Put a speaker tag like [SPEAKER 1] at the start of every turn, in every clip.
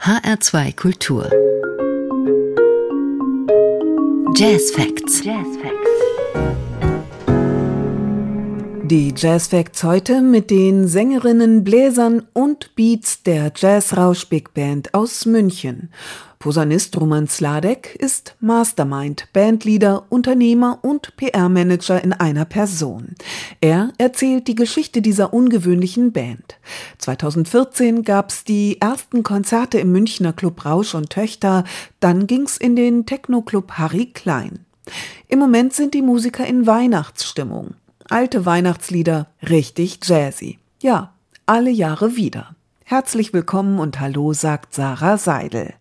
[SPEAKER 1] HR2 Kultur. Jazz Facts. Jazz Facts.
[SPEAKER 2] Die Jazz Facts heute mit den Sängerinnen, Bläsern und Beats der Jazzrausch Big Band aus München. Posaunist Roman Sladek ist Mastermind, Bandleader, Unternehmer und PR-Manager in einer Person. Er erzählt die Geschichte dieser ungewöhnlichen Band. 2014 gab's die ersten Konzerte im Münchner Club Rausch und Töchter, dann ging's in den Techno-Club Harry Klein. Im Moment sind die Musiker in Weihnachtsstimmung. Alte Weihnachtslieder, richtig jazzy. Ja, alle Jahre wieder. Herzlich willkommen und hallo, sagt Sarah Seidel.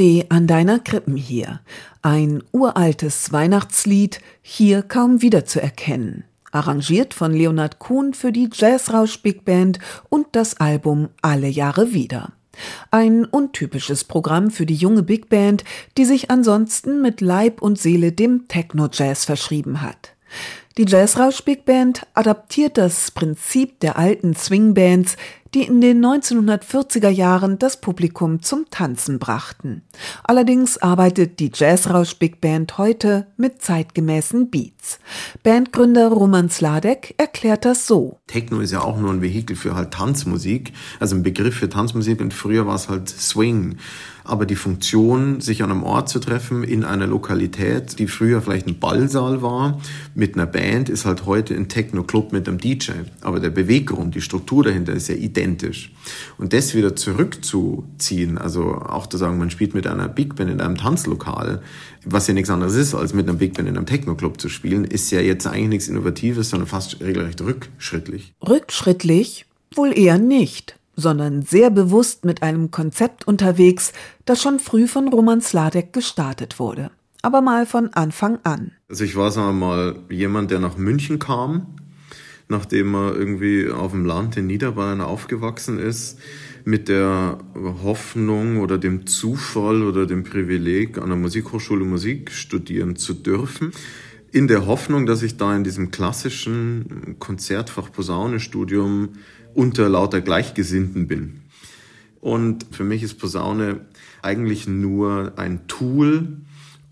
[SPEAKER 2] Steh an deiner Krippen hier. Ein uraltes Weihnachtslied, hier kaum wiederzuerkennen. Arrangiert von Leonard Kuhn für die Jazzrausch Big Band und das Album Alle Jahre wieder. Ein untypisches Programm für die junge Big Band, die sich ansonsten mit Leib und Seele dem Techno-Jazz verschrieben hat. Die Jazzrausch Big Band adaptiert das Prinzip der alten Swingbands, die in den 1940er Jahren das Publikum zum Tanzen brachten. Allerdings arbeitet die Jazzrausch Big Band heute mit zeitgemäßen Beats. Bandgründer Roman Sladek erklärt das so.
[SPEAKER 3] Techno ist ja auch nur ein Vehikel für halt Tanzmusik, also ein Begriff für Tanzmusik und früher war es halt Swing aber die Funktion, sich an einem Ort zu treffen, in einer Lokalität, die früher vielleicht ein Ballsaal war, mit einer Band, ist halt heute ein Techno-Club mit einem DJ. Aber der Beweggrund, die Struktur dahinter ist ja identisch. Und das wieder zurückzuziehen, also auch zu sagen, man spielt mit einer Big Band in einem Tanzlokal, was ja nichts anderes ist, als mit einer Big Band in einem Techno-Club zu spielen, ist ja jetzt eigentlich nichts Innovatives, sondern fast regelrecht rückschrittlich.
[SPEAKER 2] Rückschrittlich? Wohl eher nicht sondern sehr bewusst mit einem Konzept unterwegs, das schon früh von Roman Sladek gestartet wurde. Aber mal von Anfang an.
[SPEAKER 3] Also ich war, sagen wir mal, jemand, der nach München kam, nachdem er irgendwie auf dem Land in Niederbayern aufgewachsen ist, mit der Hoffnung oder dem Zufall oder dem Privileg, an der Musikhochschule Musik studieren zu dürfen in der Hoffnung, dass ich da in diesem klassischen Konzertfach Posaunenstudium unter lauter Gleichgesinnten bin. Und für mich ist Posaune eigentlich nur ein Tool,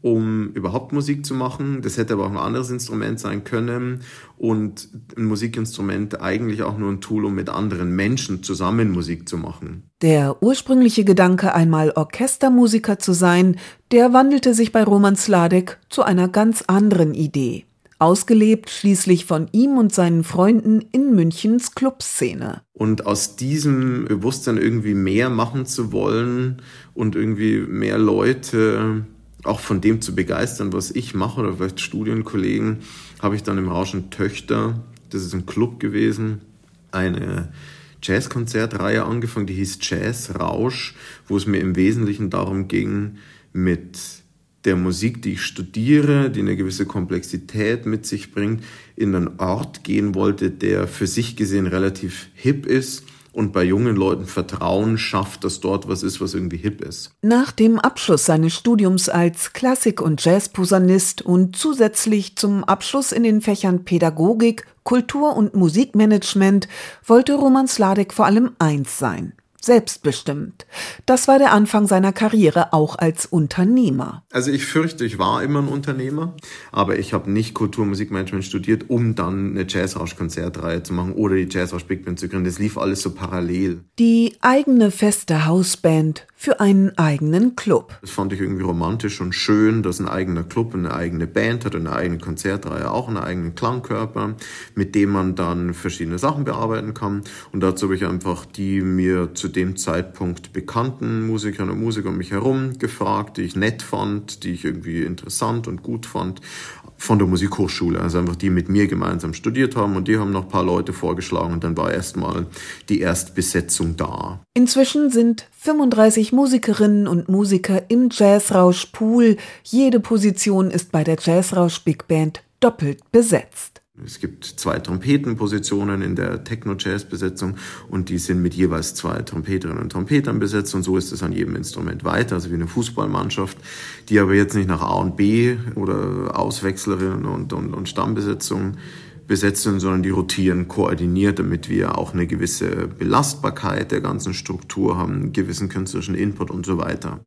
[SPEAKER 3] um überhaupt Musik zu machen. Das hätte aber auch ein anderes Instrument sein können. Und ein Musikinstrument eigentlich auch nur ein Tool, um mit anderen Menschen zusammen Musik zu machen.
[SPEAKER 2] Der ursprüngliche Gedanke, einmal Orchestermusiker zu sein, der wandelte sich bei Roman Sladek zu einer ganz anderen Idee ausgelebt schließlich von ihm und seinen Freunden in Münchens Clubszene.
[SPEAKER 3] Und aus diesem Bewusstsein irgendwie mehr machen zu wollen und irgendwie mehr Leute auch von dem zu begeistern, was ich mache oder vielleicht Studienkollegen, habe ich dann im Rauschen Töchter, das ist ein Club gewesen, eine Jazzkonzertreihe angefangen, die hieß Jazz Rausch, wo es mir im Wesentlichen darum ging, mit der Musik, die ich studiere, die eine gewisse Komplexität mit sich bringt, in einen Ort gehen wollte, der für sich gesehen relativ hip ist und bei jungen Leuten Vertrauen schafft, dass dort was ist, was irgendwie hip ist.
[SPEAKER 2] Nach dem Abschluss seines Studiums als Klassik- und Jazzposaunist und zusätzlich zum Abschluss in den Fächern Pädagogik, Kultur- und Musikmanagement wollte Roman Sladek vor allem eins sein, selbstbestimmt. Das war der Anfang seiner Karriere auch als Unternehmer.
[SPEAKER 3] Also ich fürchte, ich war immer ein Unternehmer, aber ich habe nicht Kulturmusikmanagement studiert, um dann eine Jazzrausch-Konzertreihe zu machen oder die Jazzrausch Big Band zu gründen. Das lief alles so parallel.
[SPEAKER 2] Die eigene feste Hausband für einen eigenen Club.
[SPEAKER 3] Das fand ich irgendwie romantisch und schön, dass ein eigener Club eine eigene Band hat, eine eigene Konzertreihe, auch einen eigenen Klangkörper, mit dem man dann verschiedene Sachen bearbeiten kann. Und dazu habe ich einfach die mir zu dem Zeitpunkt bekannten Musikerinnen und Musiker um mich herum gefragt, die ich nett fand, die ich irgendwie interessant und gut fand, von der Musikhochschule. Also einfach die mit mir gemeinsam studiert haben und die haben noch ein paar Leute vorgeschlagen und dann war erstmal die Erstbesetzung da.
[SPEAKER 2] Inzwischen sind 35 Musikerinnen und Musiker im Jazzrausch Pool. Jede Position ist bei der Jazzrausch Big Band doppelt besetzt.
[SPEAKER 3] Es gibt zwei Trompetenpositionen in der Techno-Jazz-Besetzung und die sind mit jeweils zwei Trompeterinnen und Trompetern besetzt und so ist es an jedem Instrument weiter, also wie eine Fußballmannschaft, die aber jetzt nicht nach A und B oder Auswechslerinnen und, und, und Stammbesetzung besetzt sind, sondern die rotieren koordiniert, damit wir auch eine gewisse Belastbarkeit der ganzen Struktur haben, einen gewissen künstlerischen Input und so weiter.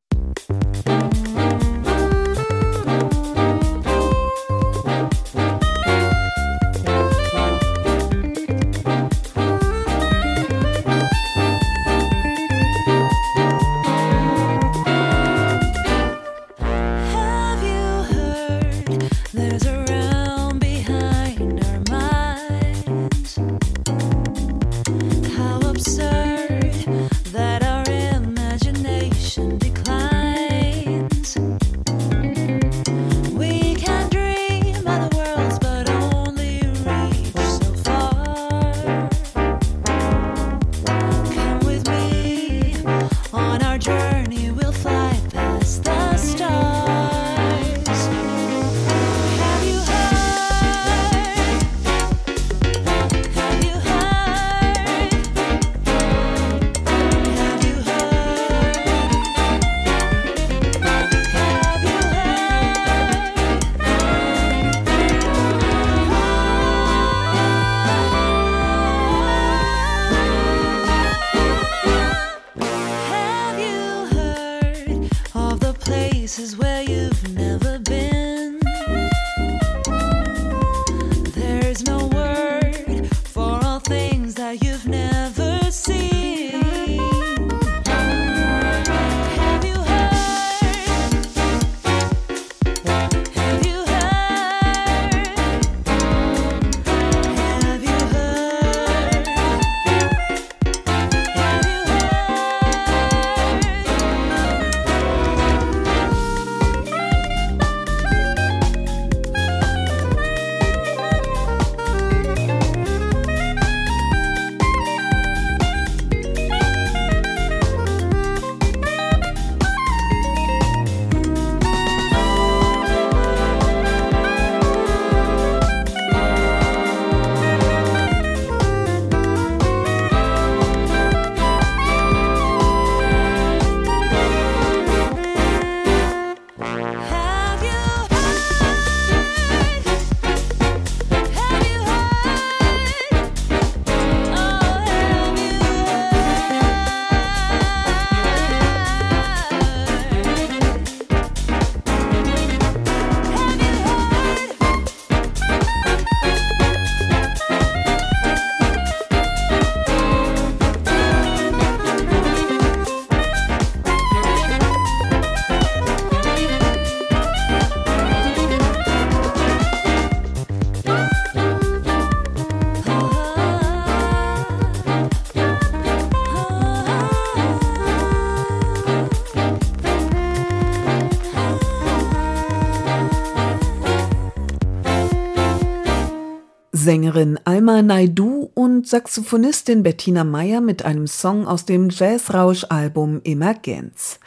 [SPEAKER 2] Sängerin Alma Naidu und Saxophonistin Bettina Meyer mit einem Song aus dem Jazzrausch-Album Emergenz.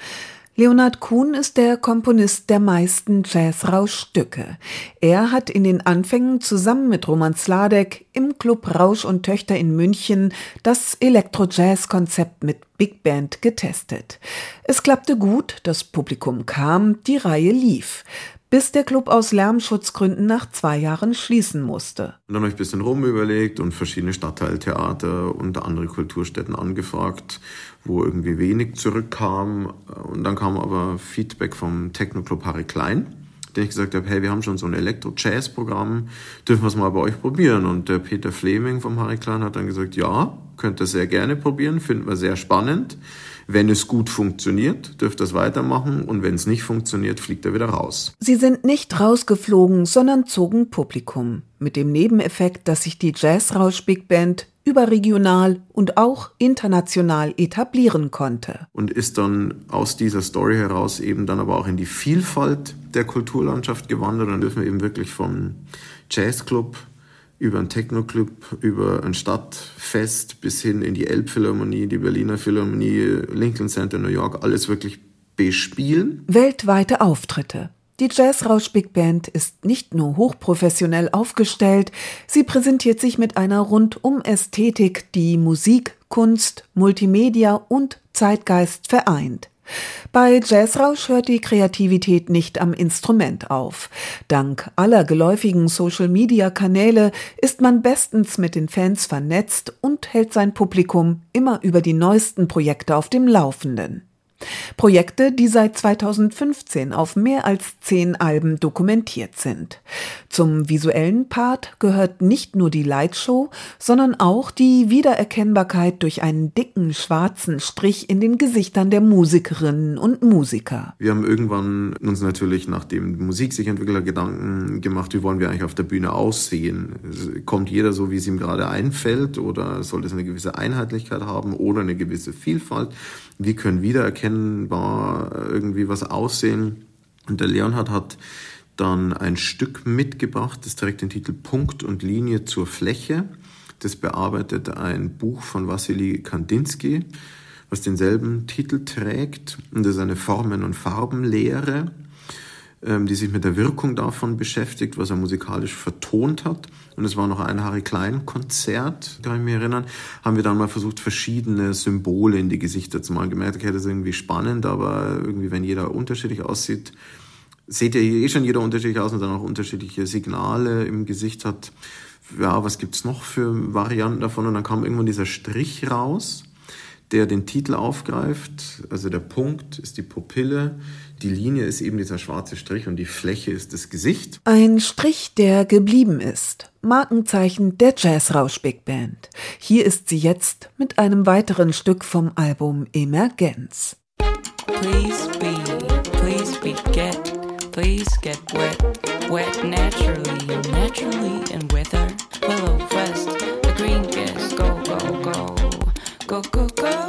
[SPEAKER 2] Leonard Kuhn ist der Komponist der meisten Jazzrausch-Stücke. Er hat in den Anfängen zusammen mit Roman Sladek im Club Rausch und Töchter in München das Elektro-Jazz-Konzept mit Big Band getestet. Es klappte gut, das Publikum kam, die Reihe lief bis der Club aus Lärmschutzgründen nach zwei Jahren schließen musste.
[SPEAKER 3] Und dann habe ich ein bisschen rumüberlegt und verschiedene Stadtteiltheater und andere Kulturstätten angefragt, wo irgendwie wenig zurückkam. Und dann kam aber Feedback vom Techno-Club Harry Klein, den ich gesagt habe, hey, wir haben schon so ein Elektro-Jazz-Programm, dürfen wir es mal bei euch probieren? Und der Peter Fleming vom Harry Klein hat dann gesagt, ja, könnt ihr sehr gerne probieren, finden wir sehr spannend. Wenn es gut funktioniert, dürft ihr es weitermachen und wenn es nicht funktioniert, fliegt er wieder raus.
[SPEAKER 2] Sie sind nicht rausgeflogen, sondern zogen Publikum. Mit dem Nebeneffekt, dass sich die Jazzrausch Big Band überregional und auch international etablieren konnte.
[SPEAKER 3] Und ist dann aus dieser Story heraus eben dann aber auch in die Vielfalt der Kulturlandschaft gewandert. Dann dürfen wir eben wirklich vom Jazzclub über einen Techno-Club, über ein Stadtfest bis hin in die Elbphilharmonie, die Berliner Philharmonie, Lincoln Center, New York, alles wirklich bespielen.
[SPEAKER 2] Weltweite Auftritte. Die Jazzrausch Big Band ist nicht nur hochprofessionell aufgestellt, sie präsentiert sich mit einer rundum Ästhetik, die Musik, Kunst, Multimedia und Zeitgeist vereint. Bei Jazzrausch hört die Kreativität nicht am Instrument auf. Dank aller geläufigen Social-Media-Kanäle ist man bestens mit den Fans vernetzt und hält sein Publikum immer über die neuesten Projekte auf dem Laufenden. Projekte, die seit 2015 auf mehr als zehn Alben dokumentiert sind. Zum visuellen Part gehört nicht nur die Lightshow, sondern auch die Wiedererkennbarkeit durch einen dicken schwarzen Strich in den Gesichtern der Musikerinnen und Musiker.
[SPEAKER 3] Wir haben irgendwann uns natürlich, nachdem Musik sich Gedanken gemacht, wie wollen wir eigentlich auf der Bühne aussehen? Kommt jeder so, wie es ihm gerade einfällt oder soll es eine gewisse Einheitlichkeit haben oder eine gewisse Vielfalt? Wie können wiedererkennbar irgendwie was aussehen? Und der Leonhard hat dann ein Stück mitgebracht, das trägt den Titel Punkt und Linie zur Fläche. Das bearbeitet ein Buch von Wassily Kandinsky, was denselben Titel trägt. Und das ist eine Formen- und Farbenlehre. Ähm, die sich mit der Wirkung davon beschäftigt, was er musikalisch vertont hat. Und es war noch ein Harry Klein Konzert, kann ich mich erinnern, haben wir dann mal versucht, verschiedene Symbole in die Gesichter zu malen. Gemerkt, okay, das ist irgendwie spannend, aber irgendwie, wenn jeder unterschiedlich aussieht, seht ihr eh schon jeder unterschiedlich aus und dann auch unterschiedliche Signale im Gesicht hat. Ja, was gibt's noch für Varianten davon? Und dann kam irgendwann dieser Strich raus der den Titel aufgreift. Also der Punkt ist die Pupille, die Linie ist eben dieser schwarze Strich und die Fläche ist das Gesicht.
[SPEAKER 2] Ein Strich, der geblieben ist. Markenzeichen der Jazz-Rausch Big Band. Hier ist sie jetzt mit einem weiteren Stück vom Album Emergenz. Please be, please be get, please get wet, wet naturally, naturally and weather, willow fest, the green guest, go, go, go, go, go, go.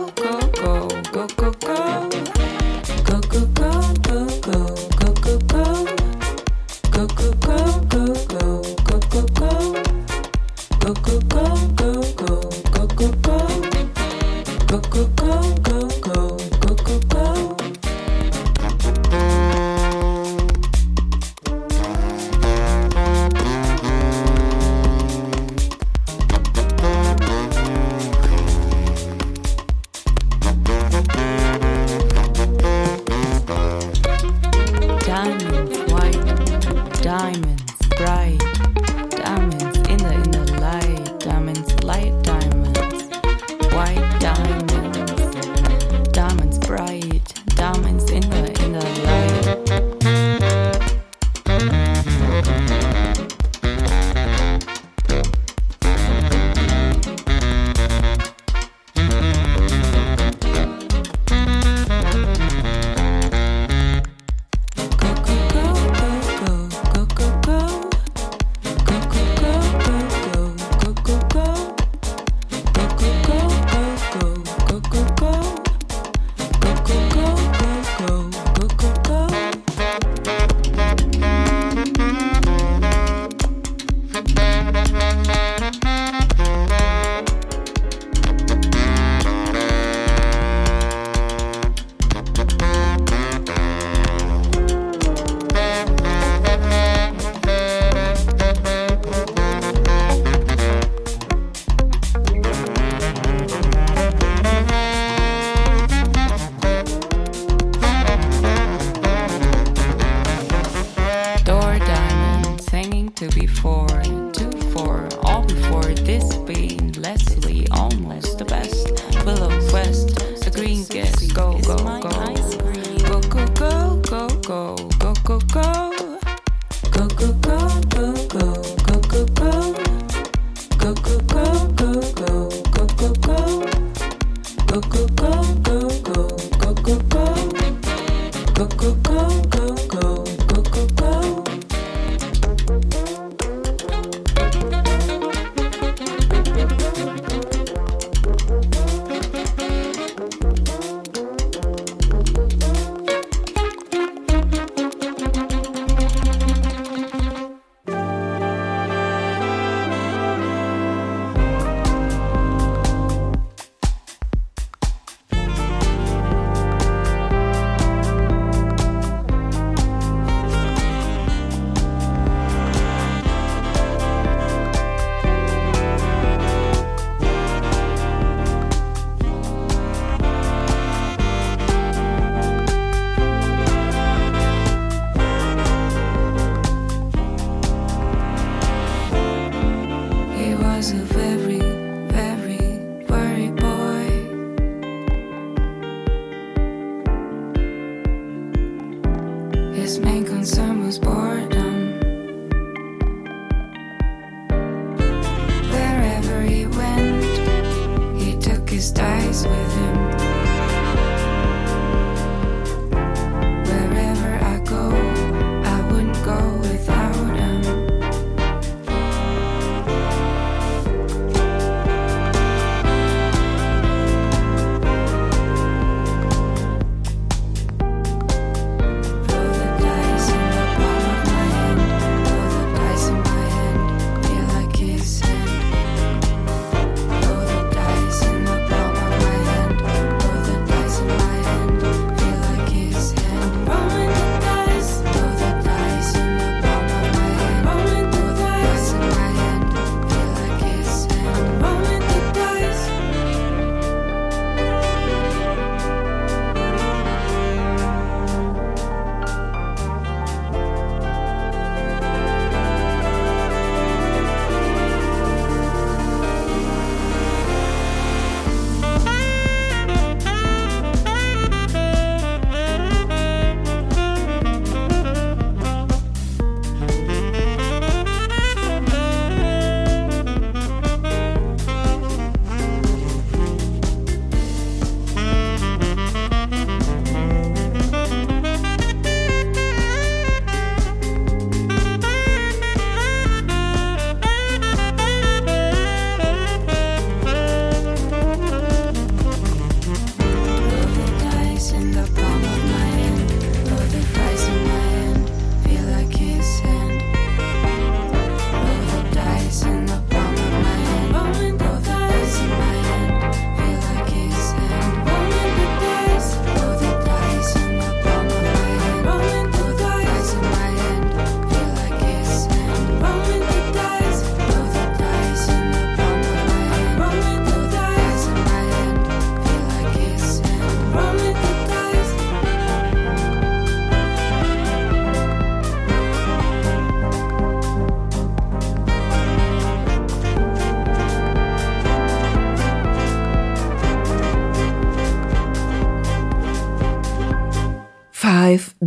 [SPEAKER 2] Four, two, four, all before this being Leslie.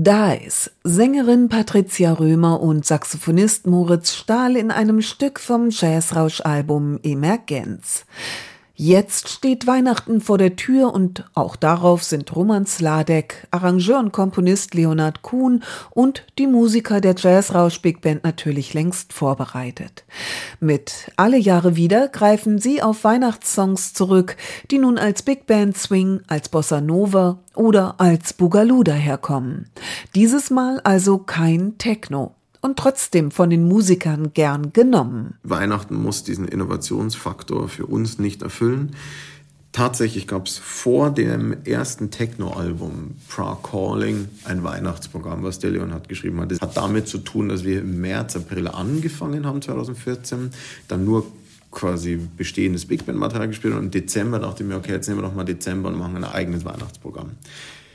[SPEAKER 2] Dies, Sängerin Patricia Römer und Saxophonist Moritz Stahl in einem Stück vom Jazzrausch-Album Emergenz. Jetzt steht Weihnachten vor der Tür und auch darauf sind Roman Sladek, Arrangeur und Komponist Leonard Kuhn und die Musiker der Jazzrausch Big Band natürlich längst vorbereitet. Mit Alle Jahre wieder greifen sie auf Weihnachtssongs zurück, die nun als Big Band Swing, als Bossa Nova oder als Boogaloo daherkommen. Dieses Mal also kein Techno und trotzdem von den Musikern gern genommen.
[SPEAKER 3] Weihnachten muss diesen Innovationsfaktor für uns nicht erfüllen. Tatsächlich gab es vor dem ersten Techno-Album Pra Calling ein Weihnachtsprogramm, was der Leon geschrieben hat. Das hat damit zu tun, dass wir im März, April angefangen haben, 2014, dann nur quasi bestehendes Big Band-Material gespielt und im Dezember dachte ich mir, okay, jetzt nehmen wir doch mal Dezember und machen ein eigenes Weihnachtsprogramm.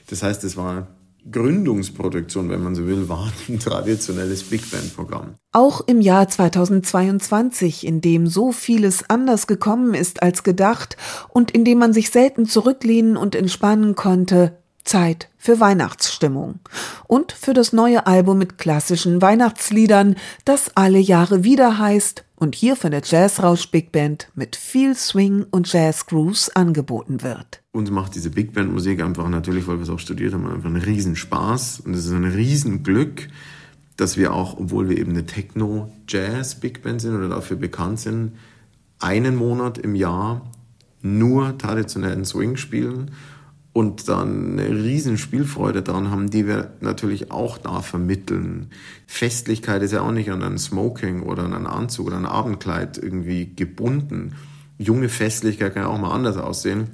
[SPEAKER 3] Das heißt, es war Gründungsproduktion, wenn man so will, war ein traditionelles Big Band-Programm.
[SPEAKER 2] Auch im Jahr 2022, in dem so vieles anders gekommen ist als gedacht und in dem man sich selten zurücklehnen und entspannen konnte, Zeit für Weihnachtsstimmung und für das neue Album mit klassischen Weihnachtsliedern, das alle Jahre wieder heißt und hier von der Jazzrausch Big Band mit viel Swing und Jazz Grooves angeboten wird.
[SPEAKER 3] Uns macht diese Big Band Musik einfach natürlich, weil wir es auch studiert haben, einfach einen Riesenspaß und es ist ein Riesenglück, dass wir auch, obwohl wir eben eine Techno-Jazz-Big Band sind oder dafür bekannt sind, einen Monat im Jahr nur traditionellen Swing spielen und dann eine riesen Spielfreude daran haben, die wir natürlich auch da vermitteln. Festlichkeit ist ja auch nicht an ein Smoking oder an einen Anzug oder ein Abendkleid irgendwie gebunden. Junge Festlichkeit kann ja auch mal anders aussehen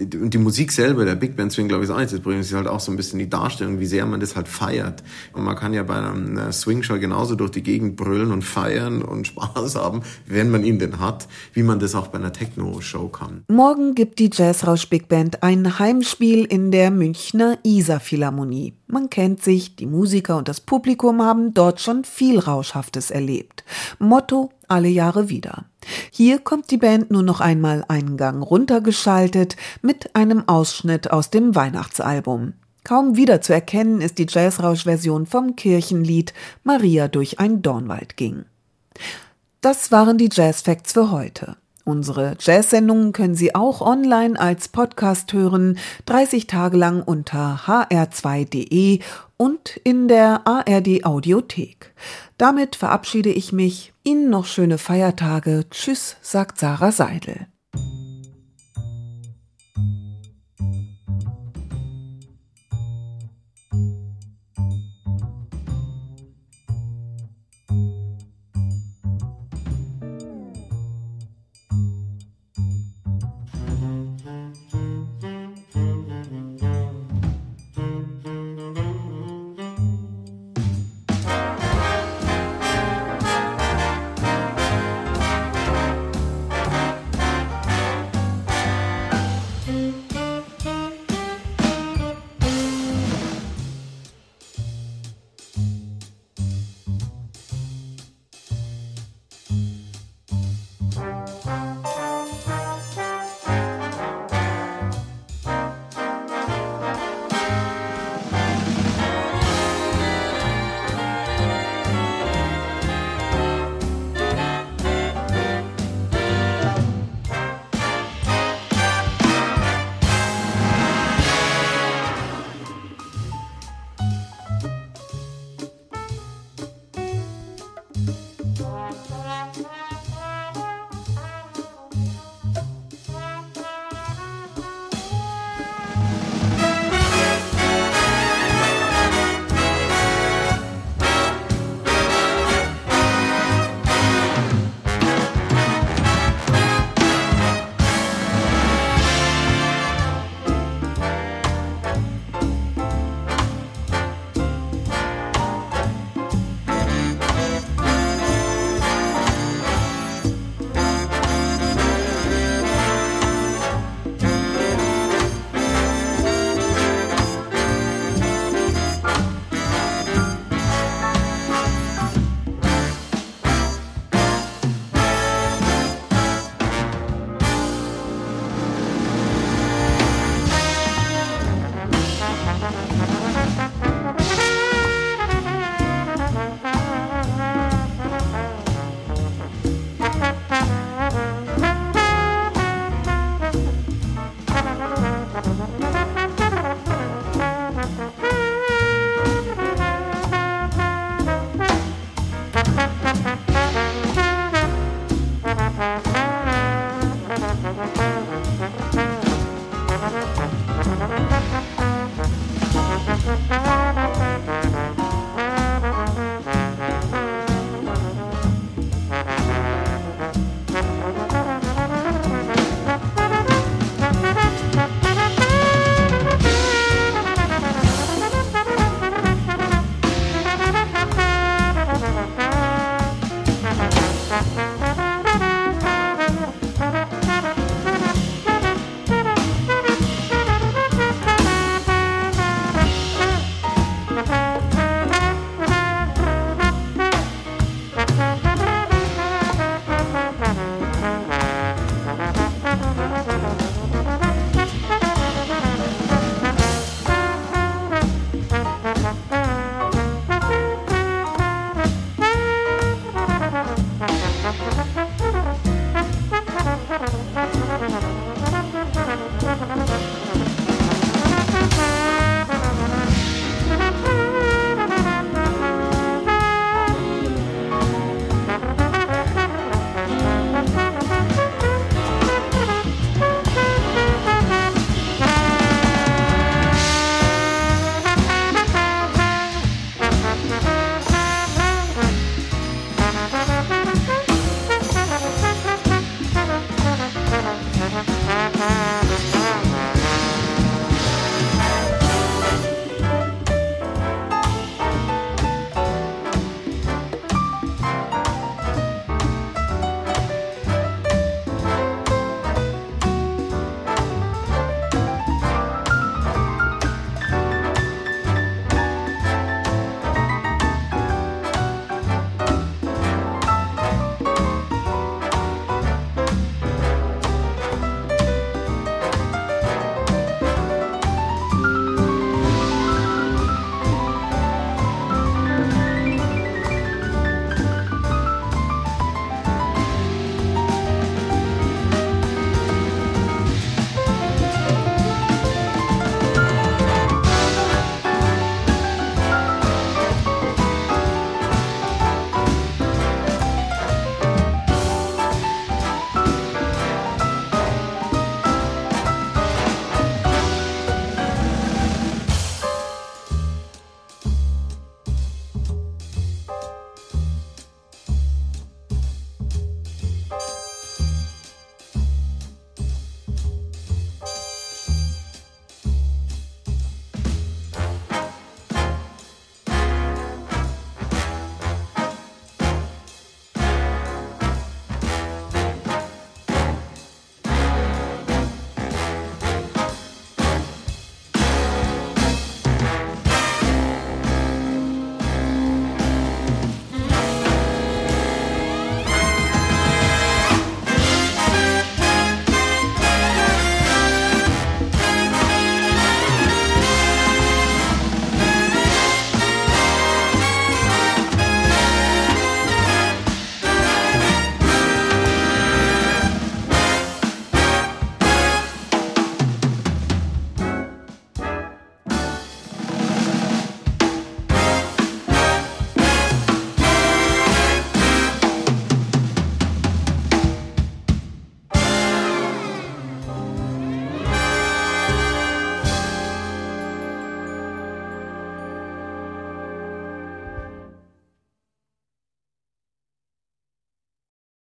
[SPEAKER 3] und die Musik selber, der Big Band Swing, glaube ich, ist auch nicht das Problem. Es ist halt auch so ein bisschen die Darstellung, wie sehr man das halt feiert. Und man kann ja bei einer Swing-Show genauso durch die Gegend brüllen und feiern und Spaß haben, wenn man ihn denn hat, wie man das auch bei einer Techno-Show kann.
[SPEAKER 2] Morgen gibt die Jazzrausch Big Band ein Heimspiel in der Münchner Isar Philharmonie. Man kennt sich, die Musiker und das Publikum haben dort schon viel Rauschhaftes erlebt. Motto alle Jahre wieder. Hier kommt die Band nur noch einmal einen Gang runtergeschaltet mit einem Ausschnitt aus dem Weihnachtsalbum. Kaum wieder zu erkennen ist die Jazzrausch-Version vom Kirchenlied Maria durch ein Dornwald ging. Das waren die Jazz Facts für heute. Unsere Jazz-Sendungen können Sie auch online als Podcast hören, 30 Tage lang unter hr2.de und in der ARD Audiothek. Damit verabschiede ich mich. Ihnen noch schöne Feiertage. Tschüss, sagt Sarah Seidel.